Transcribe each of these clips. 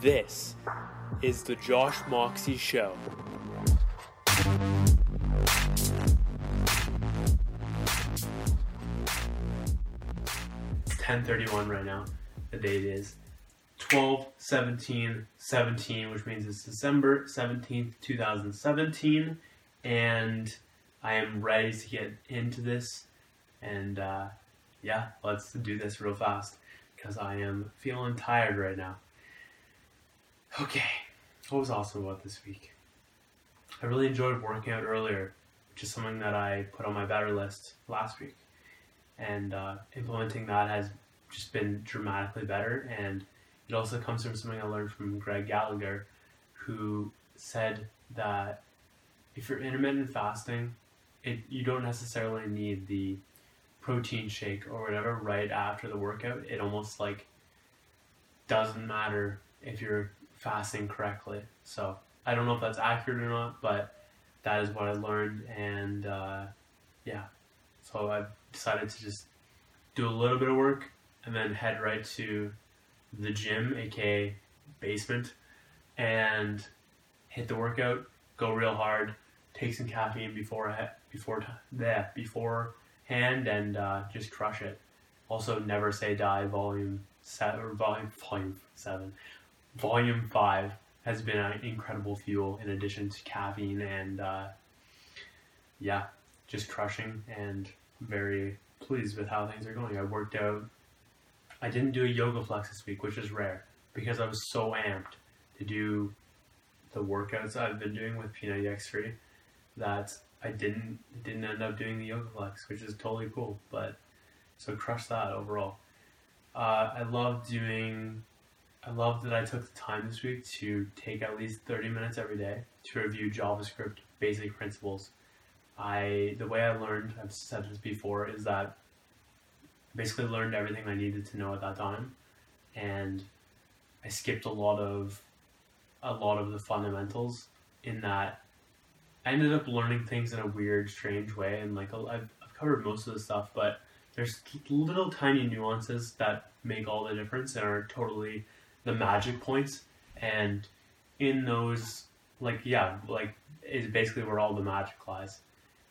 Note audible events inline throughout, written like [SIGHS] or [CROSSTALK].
This is the Josh Moxie Show. It's 10:31 right now. The date is 12 17 17, which means it's December 17th, 2017, and I am ready to get into this. And uh, yeah, let's do this real fast because I am feeling tired right now. Okay, what was awesome about this week? I really enjoyed working out earlier, which is something that I put on my better list last week. And uh, implementing that has just been dramatically better. And it also comes from something I learned from Greg Gallagher, who said that if you're intermittent fasting, it you don't necessarily need the protein shake or whatever right after the workout. It almost like doesn't matter if you're fasting correctly. So I don't know if that's accurate or not, but that is what I learned, and uh, yeah, so I've decided to just do a little bit of work and then head right to the gym, aka basement, and hit the workout, go real hard, take some caffeine before before that beforehand, and uh, just crush it. Also, never say die. Volume seven, volume volume seven, volume five has been an incredible fuel in addition to caffeine and uh, yeah, just crushing and very pleased with how things are going. I worked out. I didn't do a yoga flex this week, which is rare because I was so amped to do the workouts I've been doing with P90X3 that I didn't didn't end up doing the yoga flex, which is totally cool. But so crush that overall. Uh, I love doing. I love that I took the time this week to take at least thirty minutes every day to review JavaScript basic principles. I the way I learned, I've said this before, is that I basically learned everything I needed to know at that time, and I skipped a lot of a lot of the fundamentals in that I ended up learning things in a weird, strange way, and like I've, I've covered most of the stuff, but there's little tiny nuances that make all the difference and are totally the magic points. And in those, like yeah, like is basically where all the magic lies,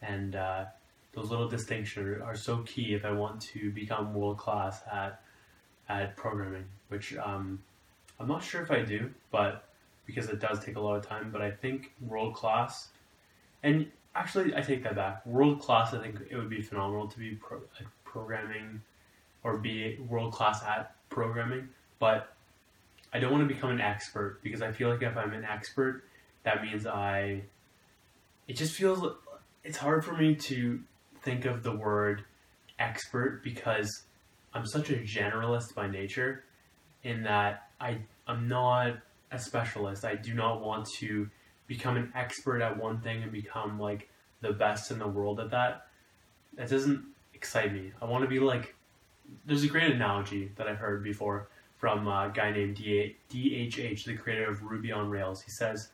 and uh, those little distinctions are so key if I want to become world class at at programming, which um, I'm not sure if I do, but because it does take a lot of time. But I think world class and actually, I take that back. World class, I think it would be phenomenal to be pro, programming or be world class at programming. But I don't want to become an expert because I feel like if I'm an expert, that means I. It just feels it's hard for me to think of the word expert because I'm such a generalist by nature in that I I'm not a specialist. I do not want to become an expert at one thing and become like the best in the world at that, that doesn't excite me. I want to be like, there's a great analogy that I've heard before from a guy named DHH, the creator of Ruby on Rails. He says,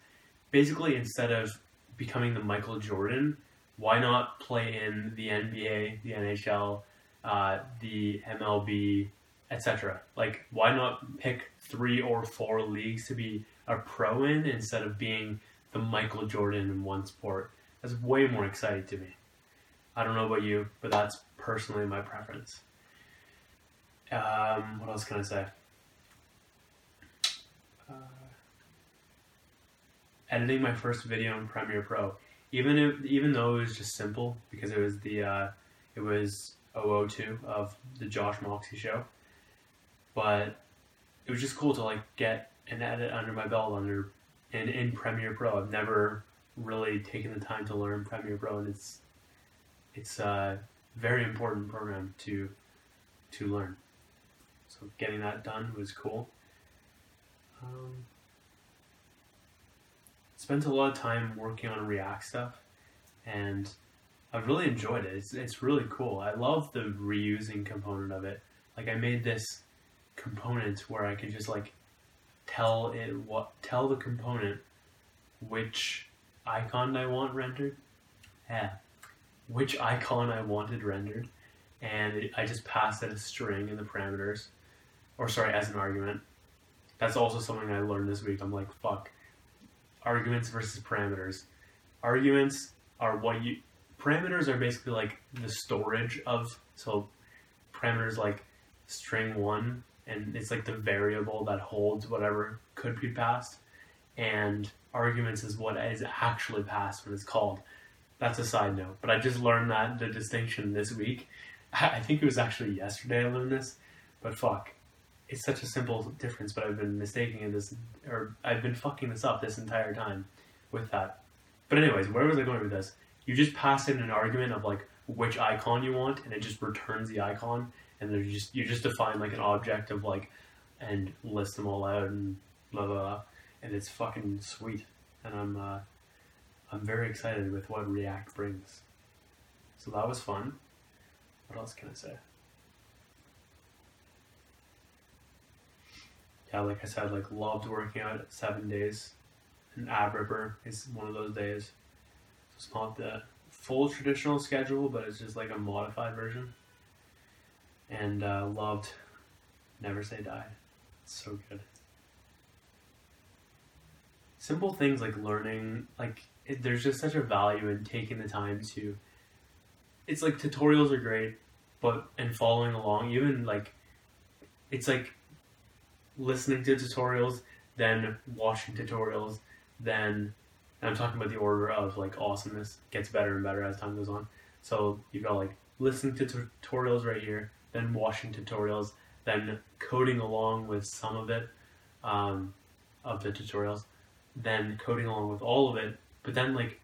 basically, instead of becoming the Michael Jordan, why not play in the NBA, the NHL, uh, the MLB, etc. Like, why not pick three or four leagues to be a pro in instead of being the Michael Jordan in one sport. That's way more exciting to me. I don't know about you, but that's personally my preference. Um, what else can I say? Uh, editing my first video in Premiere Pro, even if even though it was just simple because it was the uh, it was 002 of the Josh Moxie show, but it was just cool to like get an edit under my belt under in, in Premiere Pro. I've never really taken the time to learn Premiere Pro, and it's it's a very important program to to learn. So getting that done was cool. Um, spent a lot of time working on React stuff, and I've really enjoyed it. It's it's really cool. I love the reusing component of it. Like I made this component where I could just like tell it what tell the component which icon I want rendered. Yeah, which icon I wanted rendered, and it, I just passed it a string in the parameters, or sorry, as an argument, That's also something I learned this week. I'm like, fuck. Arguments versus parameters. Arguments are what you parameters are basically like the storage of so parameters like string one and it's like the variable that holds whatever could be passed and arguments is what is actually passed when it's called that's a side note but i just learned that the distinction this week [LAUGHS] i think it was actually yesterday i learned this but fuck it's such a simple difference but i've been mistaking it this or i've been fucking this up this entire time with that. But anyways where was i going with this? You just pass in an argument of like which icon you want and it just returns the icon and then you just you just define like an object of like and list them all out and blah blah blah. And it's fucking sweet. And i'm uh i'm very excited with what react brings. So that was fun. What else can i say yeah like i said like loved working out seven days and ab ripper is one of those days it's not the full traditional schedule, but it's just like a modified version. And uh, loved Never Say Die. It's so good. Simple things like learning, like it, there's just such a value in taking the time to. It's like tutorials are great, but and following along, even like, it's like listening to tutorials, then watching tutorials, then I'm talking about the order of like awesomeness gets better and better as time goes on. So you've got like listening to tutorials right here, then watching tutorials, then coding along with some of it, um, of the tutorials, then coding along with all of it, but then like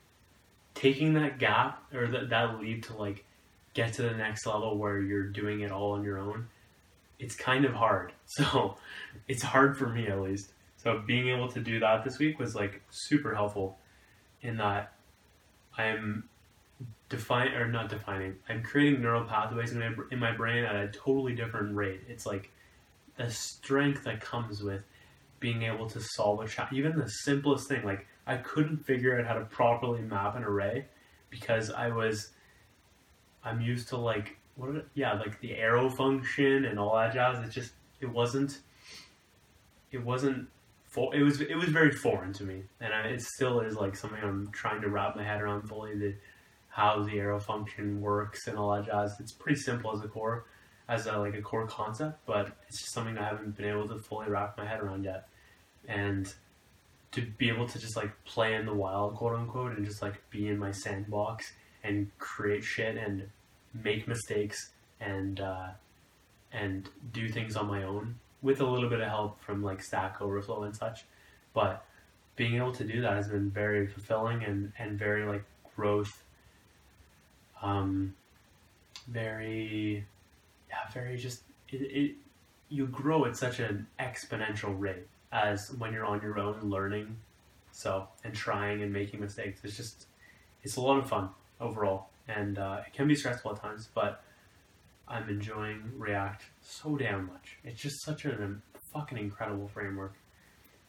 taking that gap or that, that leap to like get to the next level where you're doing it all on your own, it's kind of hard. [LAUGHS] So it's hard for me at least. So being able to do that this week was like super helpful in that I'm define or not defining. I'm creating neural pathways in my in my brain at a totally different rate. It's like the strength that comes with being able to solve a challenge. Even the simplest thing, like I couldn't figure out how to properly map an array because I was I'm used to like what yeah like the arrow function and all that jazz. It just it wasn't it wasn't for, it was it was very foreign to me, and I, it still is like something I'm trying to wrap my head around fully. The how the arrow function works and all that jazz. It's pretty simple as a core, as a, like a core concept, but it's just something I haven't been able to fully wrap my head around yet. And to be able to just like play in the wild, quote unquote, and just like be in my sandbox and create shit and make mistakes and uh, and do things on my own with a little bit of help from like Stack Overflow and such. But being able to do that has been very fulfilling and, and very like growth, um, very, yeah, very just, it, it, you grow at such an exponential rate as when you're on your own learning. So, and trying and making mistakes. It's just, it's a lot of fun overall. And uh, it can be stressful at times, but I'm enjoying React so damn much. It's just such a fucking incredible framework.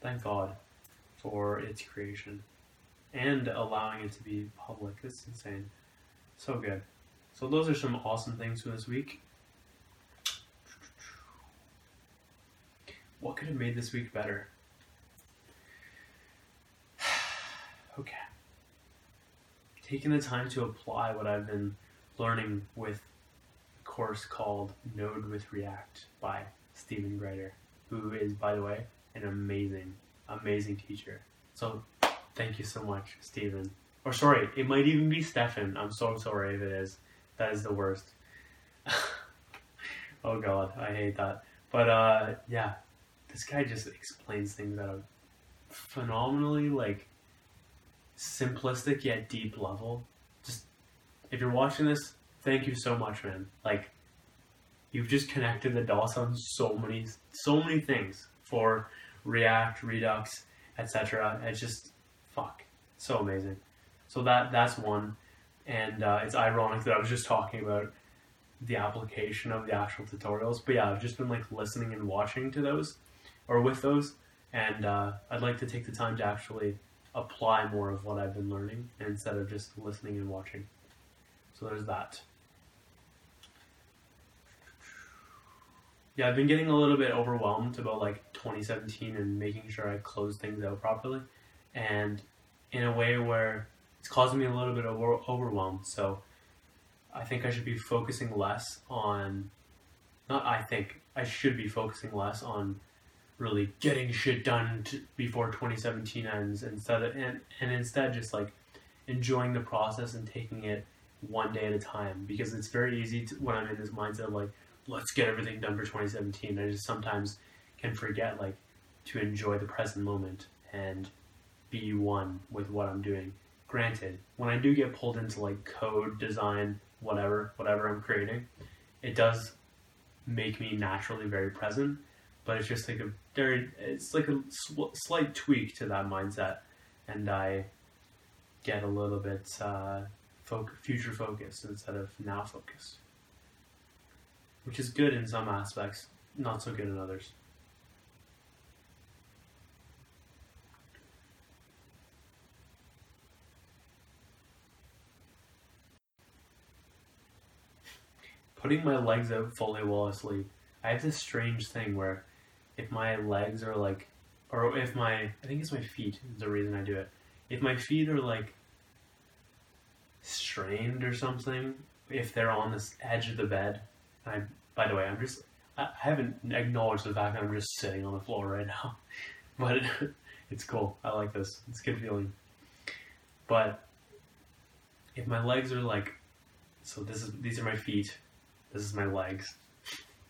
Thank God for its creation and allowing it to be public. It's insane. So good. So those are some awesome things for this week. What could have made this week better? okay. Taking the time to apply what I've been learning with a course called Node with React by Stephen Grider, who is, by the way, an amazing, amazing teacher. So thank you so much, Stephen. Or sorry, it might even be Stefan. I'm so sorry if it is. That is the worst. [LAUGHS] oh god, I hate that. But uh, yeah, this guy just explains things a phenomenally like simplistic yet deep level. Just if you're watching this, thank you so much, man. Like, you've just connected the dots on so many, so many things for React, Redux, etc. It's just, fuck, so amazing. So that that's one, and uh, it's ironic that I was just talking about the application of the actual tutorials. But yeah, I've just been like listening and watching to those, or with those, and uh, I'd like to take the time to actually apply more of what I've been learning instead of just listening and watching. So there's that. yeah, I've been getting a little bit overwhelmed about like 2017 and making sure I close things out properly, and in a way where it's causing me a little bit of over- overwhelmed. So I think I should be focusing less on, not I think I should be focusing less on really getting shit done to, before 2017 ends instead of, and and instead just like enjoying the process and taking it one day at a time. Because it's very easy to, when I'm in this mindset of like let's get everything done for 2017 I just sometimes can forget like to enjoy the present moment and be one with what I'm doing. Granted when I do get pulled into like code design whatever whatever I'm creating it does make me naturally very present but it's just like a very it's like a sl- slight tweak to that mindset and I get a little bit uh, foc- future focused instead of now focused, which is good in some aspects, not so good in others. Putting my legs out fully while asleep. I have this strange thing where if my legs are like, or if my, I think it's my feet is the reason I do it. If my feet are like strained or something if they're on this edge of the bed. I, by the way, I'm just I haven't acknowledged the fact that I'm just sitting on the floor right now, [LAUGHS] but [LAUGHS] it's cool. I like this. It's good feeling. But if my legs are like, so this is these are my feet, this is my legs.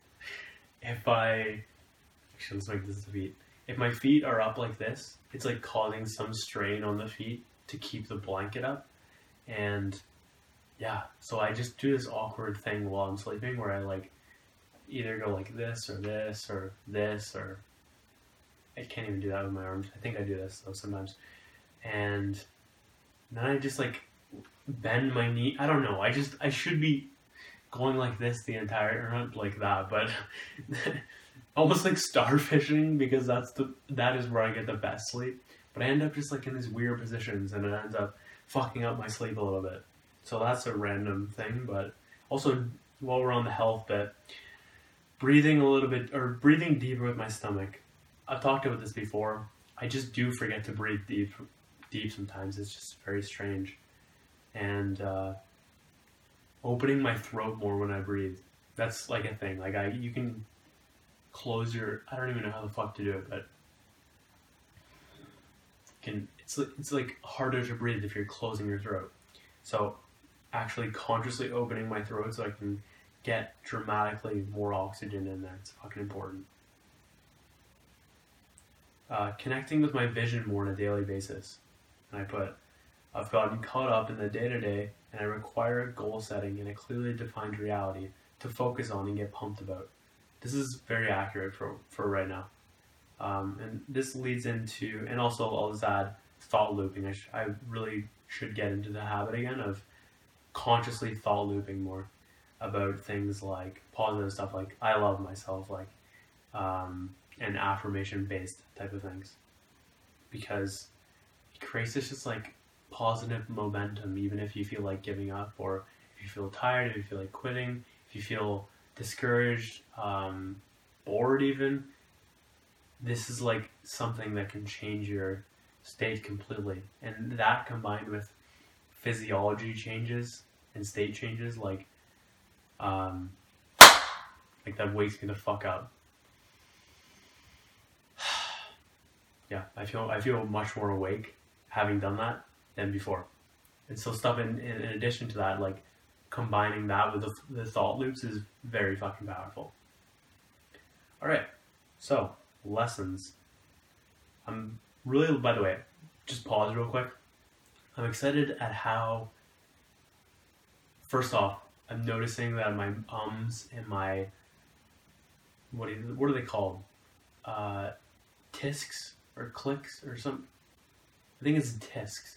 [LAUGHS] if I let's make this feet. If my feet are up like this, it's like causing some strain on the feet to keep the blanket up and yeah, so I just do this awkward thing while I'm sleeping where I like either go like this or this or this or I can't even do that with my arms. I think I do this though sometimes. And then I just like bend my knee. I don't know. I just I should be going like this the entire or [LAUGHS] not like that, but [LAUGHS] almost like starfishing because that's the that is where I get the best sleep. But I end up just like in these weird positions and it ends up fucking up my sleep a little bit. So that's a random thing, but also while we're on the health bit, breathing a little bit or breathing deeper with my stomach. I've talked about this before. I just do forget to breathe deep, deep sometimes. It's just very strange, and uh, opening my throat more when I breathe. That's like a thing. Like I, you can close your. I don't even know how the fuck to do it, but can it's like, it's like harder to breathe if you're closing your throat. So actually consciously opening my throat so I can get dramatically more oxygen in there. It's fucking important. Uh, connecting with my vision more on a daily basis. And I put, I've gotten caught up in the day to day and I require a goal setting and a clearly defined reality to focus on and get pumped about. This is very accurate for, for right now. Um, and this leads into, and also I'll just add thought looping. I, sh- I really should get into the habit again of consciously thought looping more about things like positive stuff, like I love myself, like, um, and affirmation based type of things. Because it creates this just like positive momentum, even if you feel like giving up, or if you feel tired, if you feel like quitting, if you feel discouraged, um, bored, even this is like something that can change your state completely. And that combined with physiology changes and state changes, like, um, like that wakes me the fuck up. [SIGHS] yeah, I feel I feel much more awake having done that than before. And so stuff in, in, in addition to that, like combining that with the, the thought loops is very fucking powerful. All right, so lessons. I'm really, by the way, just pause real quick. I'm excited at how, first off, I'm noticing that my ums and my, what, do what are they called? Uh, tisks or clicks or something. I think it's tisks,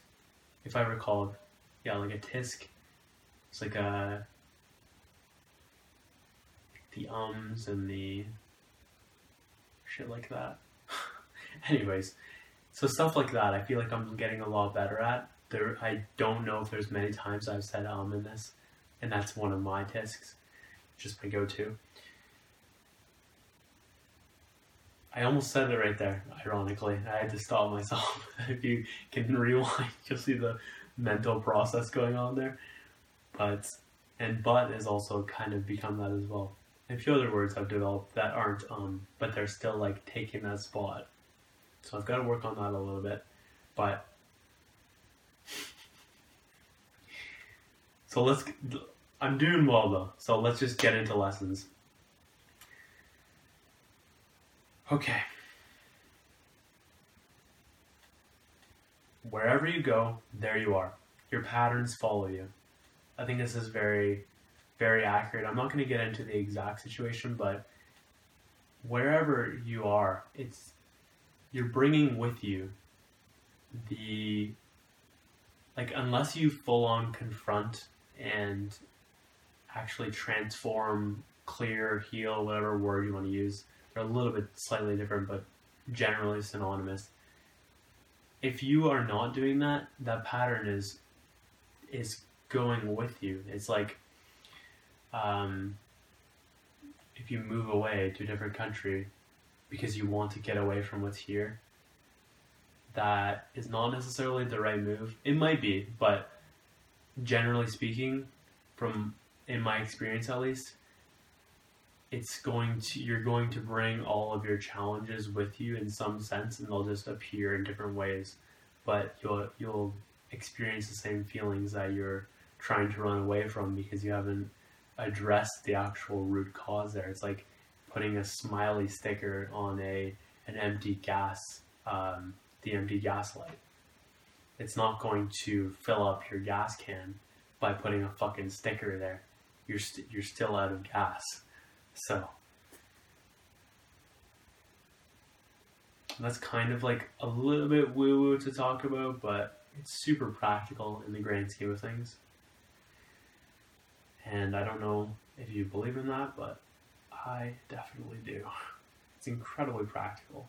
if I recall. Yeah, like a tisk. It's like a, the ums and the shit like that. [LAUGHS] Anyways, so stuff like that, I feel like I'm getting a lot better at. There, I don't know if there's many times I've said um in this, and that's one of my tisks, just my go-to. I almost said it right there, ironically. I had to stop myself. [LAUGHS] if you can rewind, you'll see the mental process going on there. But, and but is also kind of become that as well. A few other words I've developed that aren't um, but they're still like taking that spot. So I've got to work on that a little bit. But, [LAUGHS] so let's, I'm doing well though. So let's just get into lessons. Okay. Wherever you go, there you are. Your patterns follow you. I think this is very, very accurate. I'm not going to get into the exact situation, but wherever you are, it's you're bringing with you the like unless you full on confront and actually transform, clear, heal, whatever word you want to use they're a little bit slightly different, but generally synonymous. If you are not doing that, that pattern is is going with you. It's like um, if you move away to a different country because you want to get away from what's here, that is not necessarily the right move. It might be, but generally speaking, from in my experience at least, it's going to you're going to bring all of your challenges with you in some sense and they'll just appear in different ways but you'll you'll experience the same feelings that you're trying to run away from because you haven't addressed the actual root cause there. It's like putting a smiley sticker on a an empty gas um, the empty gas light. It's not going to fill up your gas can by putting a fucking sticker there. You're you st- you're still out of gas. So that's kind of like a little bit woo woo to talk about, but it's super practical in the grand scheme of things. And I don't know if you believe in that, but I definitely do. [LAUGHS] It's incredibly practical.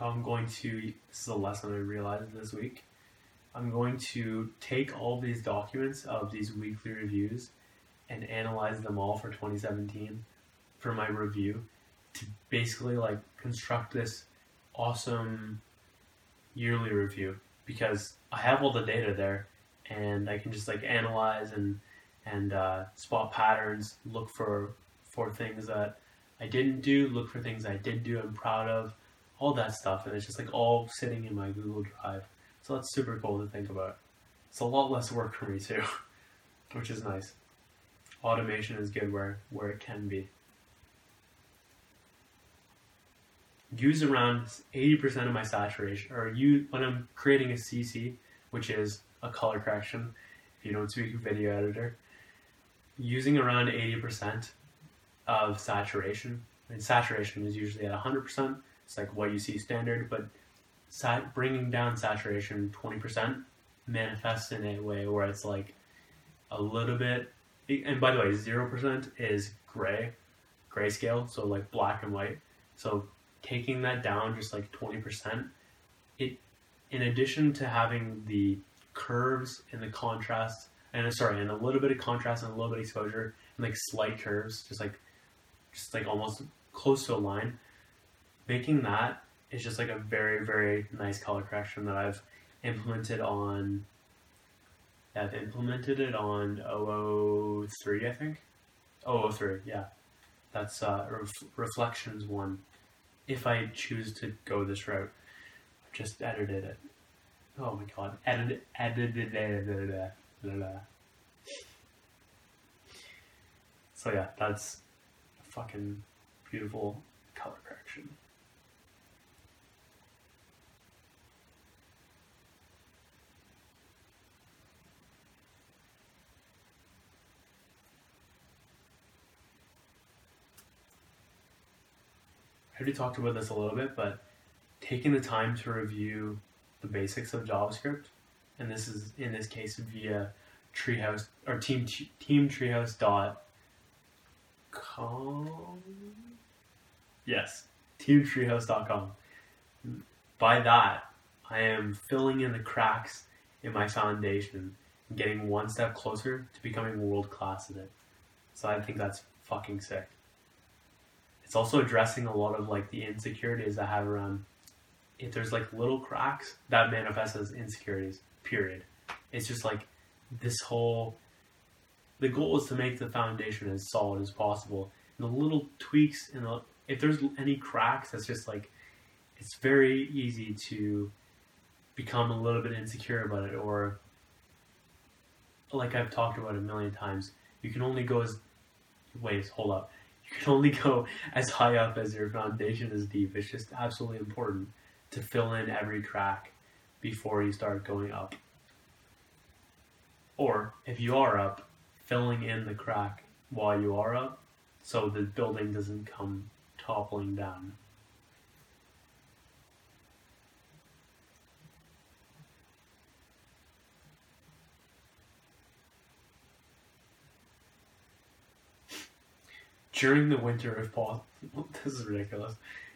I'm going to, this is a lesson I realized this week. I'm going to take all these documents of these weekly reviews and analyze them all for 2017 for my review to basically like construct this awesome yearly review because I have all the data there and I can just like analyze and and uh, spot patterns, look for for things that I didn't do, look for things I did do, I'm proud of, all that stuff, and it's just like all sitting in my Google Drive. So that's super cool to think about. It's a lot less work for me too, [LAUGHS] which is nice. Automation is good where, where it can be. Use around 80% of my saturation, or you when I'm creating a CC, which is a color correction, if you don't speak video editor, using around 80% of saturation. And saturation is usually at 100%. It's like what you see standard, but sat, bringing down saturation 20% manifests in a way where it's like a little bit and by the way 0% is gray grayscale so like black and white so taking that down just like 20% it in addition to having the curves and the contrast and sorry and a little bit of contrast and a little bit of exposure and like slight curves just like just like almost close to a line making that is just like a very very nice color correction that I've implemented on. I've implemented it on 003, I think. 003, yeah. That's uh, Ref- Reflections 1. If I choose to go this route, I've just edited it. Oh my god. Edited, edited. So yeah, that's a fucking beautiful color correction. I already talked about this a little bit, but taking the time to review the basics of JavaScript, and this is in this case via Treehouse or Team Team Treehouse dot com. Yes. By that, I am filling in the cracks in my foundation and getting one step closer to becoming world class at it. So I think that's fucking sick. it's also addressing a lot of like the insecurities I have around if there's like little cracks that manifests as insecurities. Period. It's just like this whole the goal is to make the foundation as solid as possible. And the little tweaks and the, if there's any cracks, that's just like it's very easy to become a little bit insecure about it or like I've talked about a million times, you can only go as wait, hold up. You can only go as high up as your foundation is deep. It's just absolutely important to fill in every crack before you start going up. Or if you are up, filling in the crack while you are up so the building doesn't come toppling down. During the winter, if possible, [LAUGHS] this is ridiculous.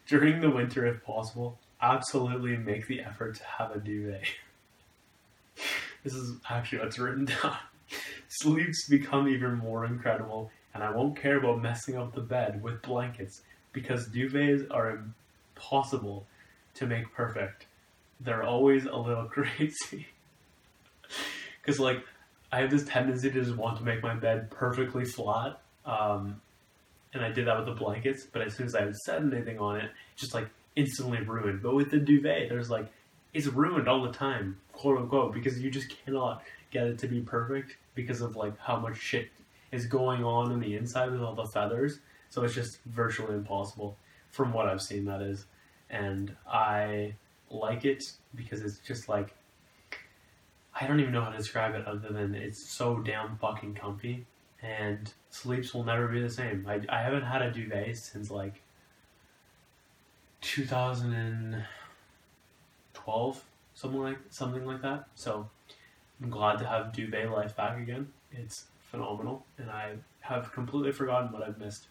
During the winter, if possible, absolutely make the effort to have a duvet. [LAUGHS] this is actually what's written down. [LAUGHS] Sleeps become even more incredible, and I won't care about messing up the bed with blankets because duvets are impossible to make perfect. They're always a little [LAUGHS] crazy. Because, like, I have this tendency to just want to make my bed perfectly flat. Um, and I did that with the blankets, but as soon as I would set anything on it, just like instantly ruined. But with the duvet, there's like it's ruined all the time, quote unquote, because you just cannot get it to be perfect because of like how much shit is going on in the inside with all the feathers. So it's just virtually impossible from what I've seen that is. And I like it because it's just like I don't even know how to describe it other than it's so damn fucking comfy and sleeps will never be the same. I, I haven't had a duvet since like 2012, something like something like that. So I'm glad to have duvet life back again. It's phenomenal, and I have completely forgotten what I've missed.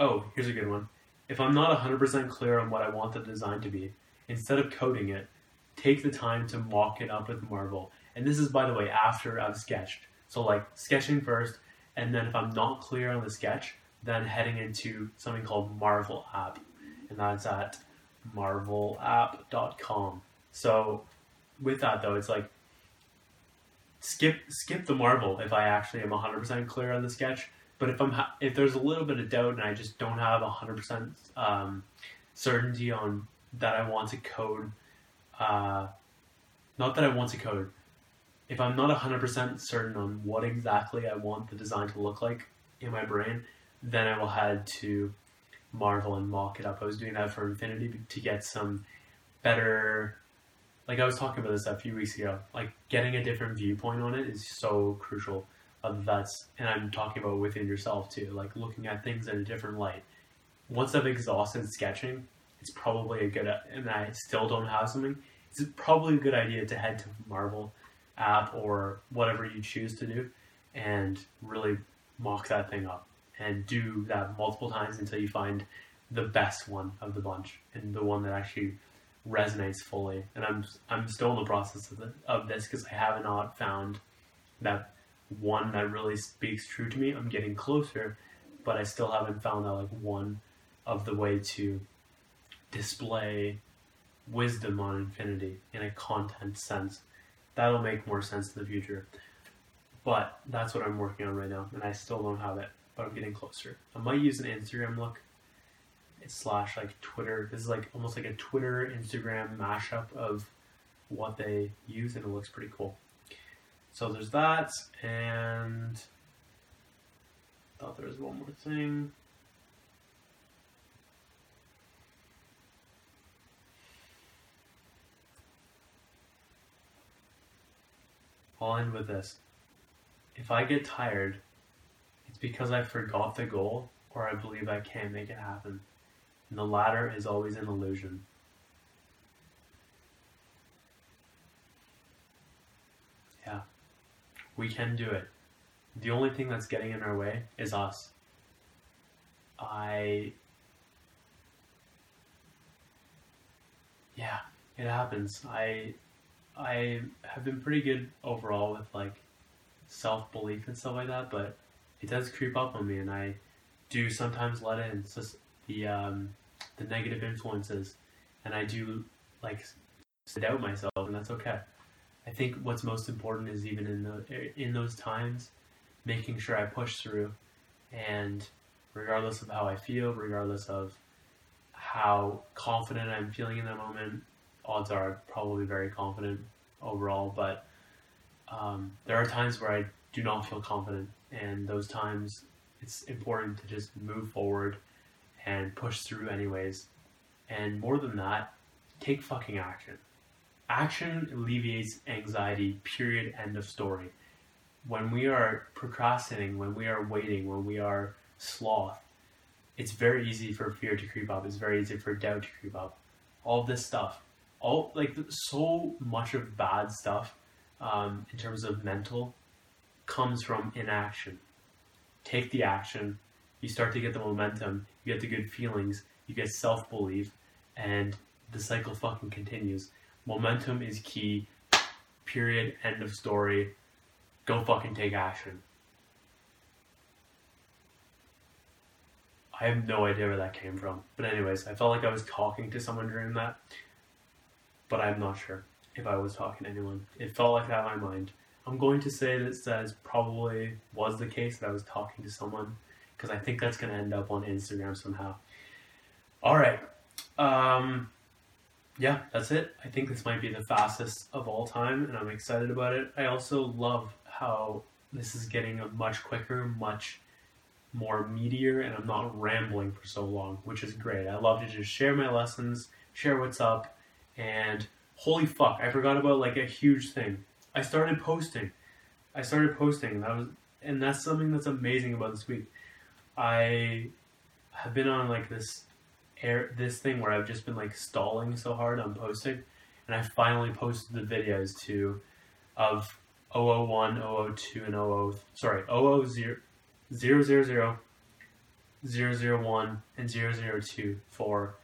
Oh, here's a good one. If I'm not 100% clear on what I want the design to be, instead of coding it, take the time to mock it up with Marvel. and this is, by the way, after I've sketched. So like sketching first, and then if I'm not clear on the sketch, then heading into something called Marvel App, and that's at marvelapp.com. So with that though, it's like skip skip the Marvel if I actually am 100% clear on the sketch. But if I'm ha- if there's a little bit of doubt and I just don't have 100% um, certainty on that I want to code, uh, not that I want to code, if I'm not 100% certain on what exactly I want the design to look like in my brain, then I will head to Marvel and mock it up. I was doing that for Infinity to get some better. Like I was talking about this a few weeks ago. Like getting a different viewpoint on it is so crucial. Uh, that's and I'm talking about within yourself too. Like looking at things in a different light. Once I've exhausted sketching, it's probably a good. And I still don't have something. It's probably a good idea to head to Marvel app or whatever you choose to do and really mock that thing up and do that multiple times until you find the best one of the bunch and the one that actually resonates fully. And I'm I'm still in the process of, the, of this because I have not found that one that really speaks true to me. I'm getting closer, but I still haven't found that like one of the way to display wisdom on infinity in a content sense that'll make more sense in the future. But that's what I'm working on right now, and I still don't have it, but I'm getting closer. I might use an Instagram look. Slash like Twitter. This is like almost like a Twitter Instagram mashup of what they use, and it looks pretty cool. So there's that, and I thought there was one more thing. I'll end with this. If I get tired, because I forgot the goal or I believe I can't make it happen. And the latter is always an illusion. Yeah, we can do it. The only thing that's getting in our way is us. I. Yeah, it happens. I I have been pretty good overall with like self belief and stuff like that, but it does creep up on me, and I do sometimes let in the um, the negative influences, and I do like doubt myself, and that's okay. I think what's most important is even in the in those times, making sure I push through, and regardless of how I feel, regardless of how confident I'm feeling in that moment, odds are probably very confident overall. But um, there are times where I do not feel confident, and those times it's important to just move forward and push through anyways. And more than that, take fucking action. Action alleviates anxiety, period, end of story. When we are procrastinating, when we are waiting, when we are sloth, it's very easy for fear to creep up. It's very easy for doubt to creep up. All this stuff, all like so much of bad stuff um, in terms of mental comes from inaction. Take the action, you start to get the momentum, you get the good feelings, you get self belief, and the cycle fucking continues. Momentum is key. Period. End of story. Go fucking take action. I have no idea where that came from. But anyways, I felt like I was talking to someone during that. But I'm not sure if I was talking to anyone. It felt like that in my mind. I'm going to say that says probably was the case that I was talking to someone because I think that's going to end up on Instagram somehow. All right. Um, yeah, that's it. I think this might be the fastest of all time, and I'm excited about it. I also love how this is getting a much quicker, much more meatier, and I'm not rambling for so long, which is great. I love to just share my lessons, share what's up, and holy fuck, I forgot about like a huge thing. I started posting. I started posting, and that was, and that's something that's amazing about this week. I have been on like this air this thing where I've just been like stalling so hard on posting, and I finally posted the videos to of 001, 002, and 00 sorry 000 000, 001, and 002 for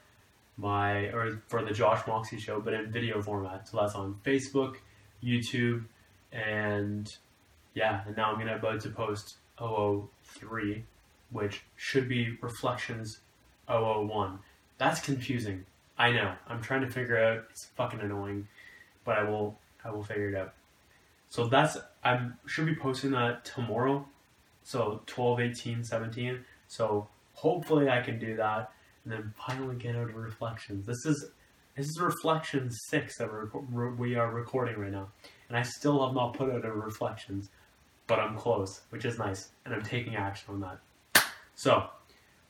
my or for the Josh Moxie show, but in video format. So that's on Facebook, YouTube, and yeah, and now I'm gonna about to post 003, which should be Reflections 001. That's confusing. I know. I'm trying to figure out. It's fucking annoying, but I will. I will figure it out. So that's. I should be posting that tomorrow. So 12, 18, 17. So hopefully I can do that, and then finally get out of reflections. This is this is reflection six that we're, we are recording right now, and I still have not put out a reflections, but I'm close, which is nice, and I'm taking action on that. So,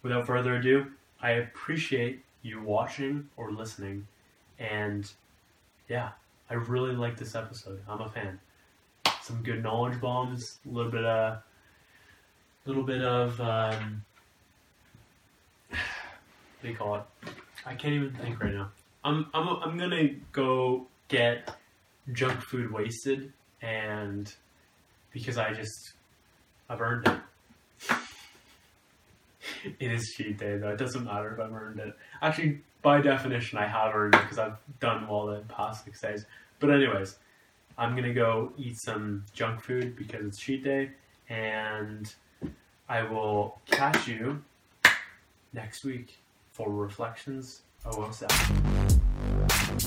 without further ado, I appreciate you watching or listening, and yeah, I really like this episode. I'm a fan. Some good knowledge bombs, a little bit of, little bit of, um, [SIGHS] what do you call it? I can't even think right now. I'm I'm I'm gonna go get junk food wasted, and because I just I've earned it. [LAUGHS] It is cheat day though. It doesn't matter if I've earned it. Actually, by definition, I have earned it because I've done well the past six days. But anyways, I'm gonna go eat some junk food because it's cheat day, and I will catch you next week for reflections. Oh, あっ!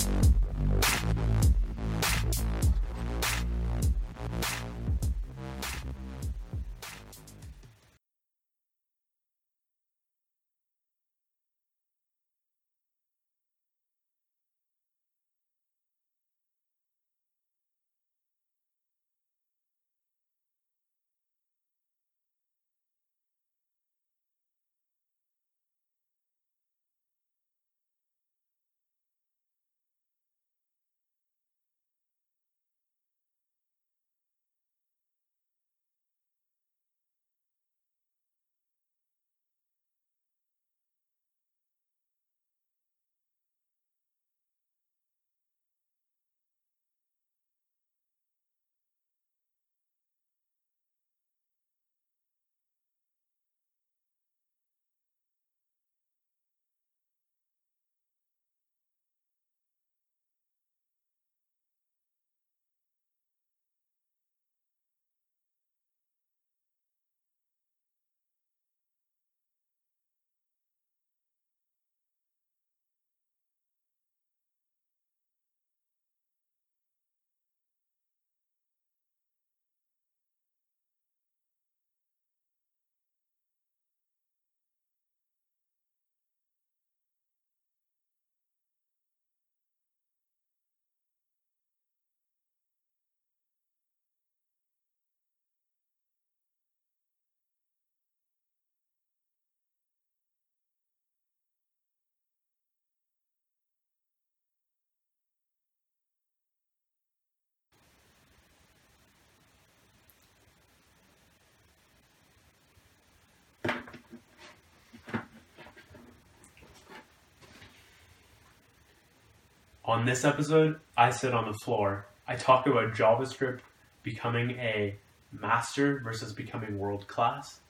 On this episode, I sit on the floor. I talk about JavaScript becoming a master versus becoming world class,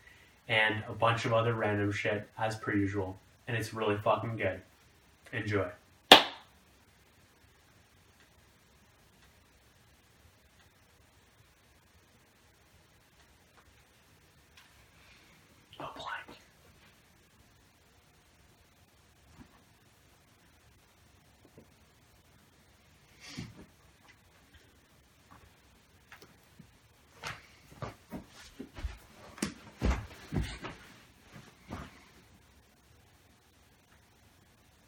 and a bunch of other random shit as per usual. And it's really fucking good. Enjoy.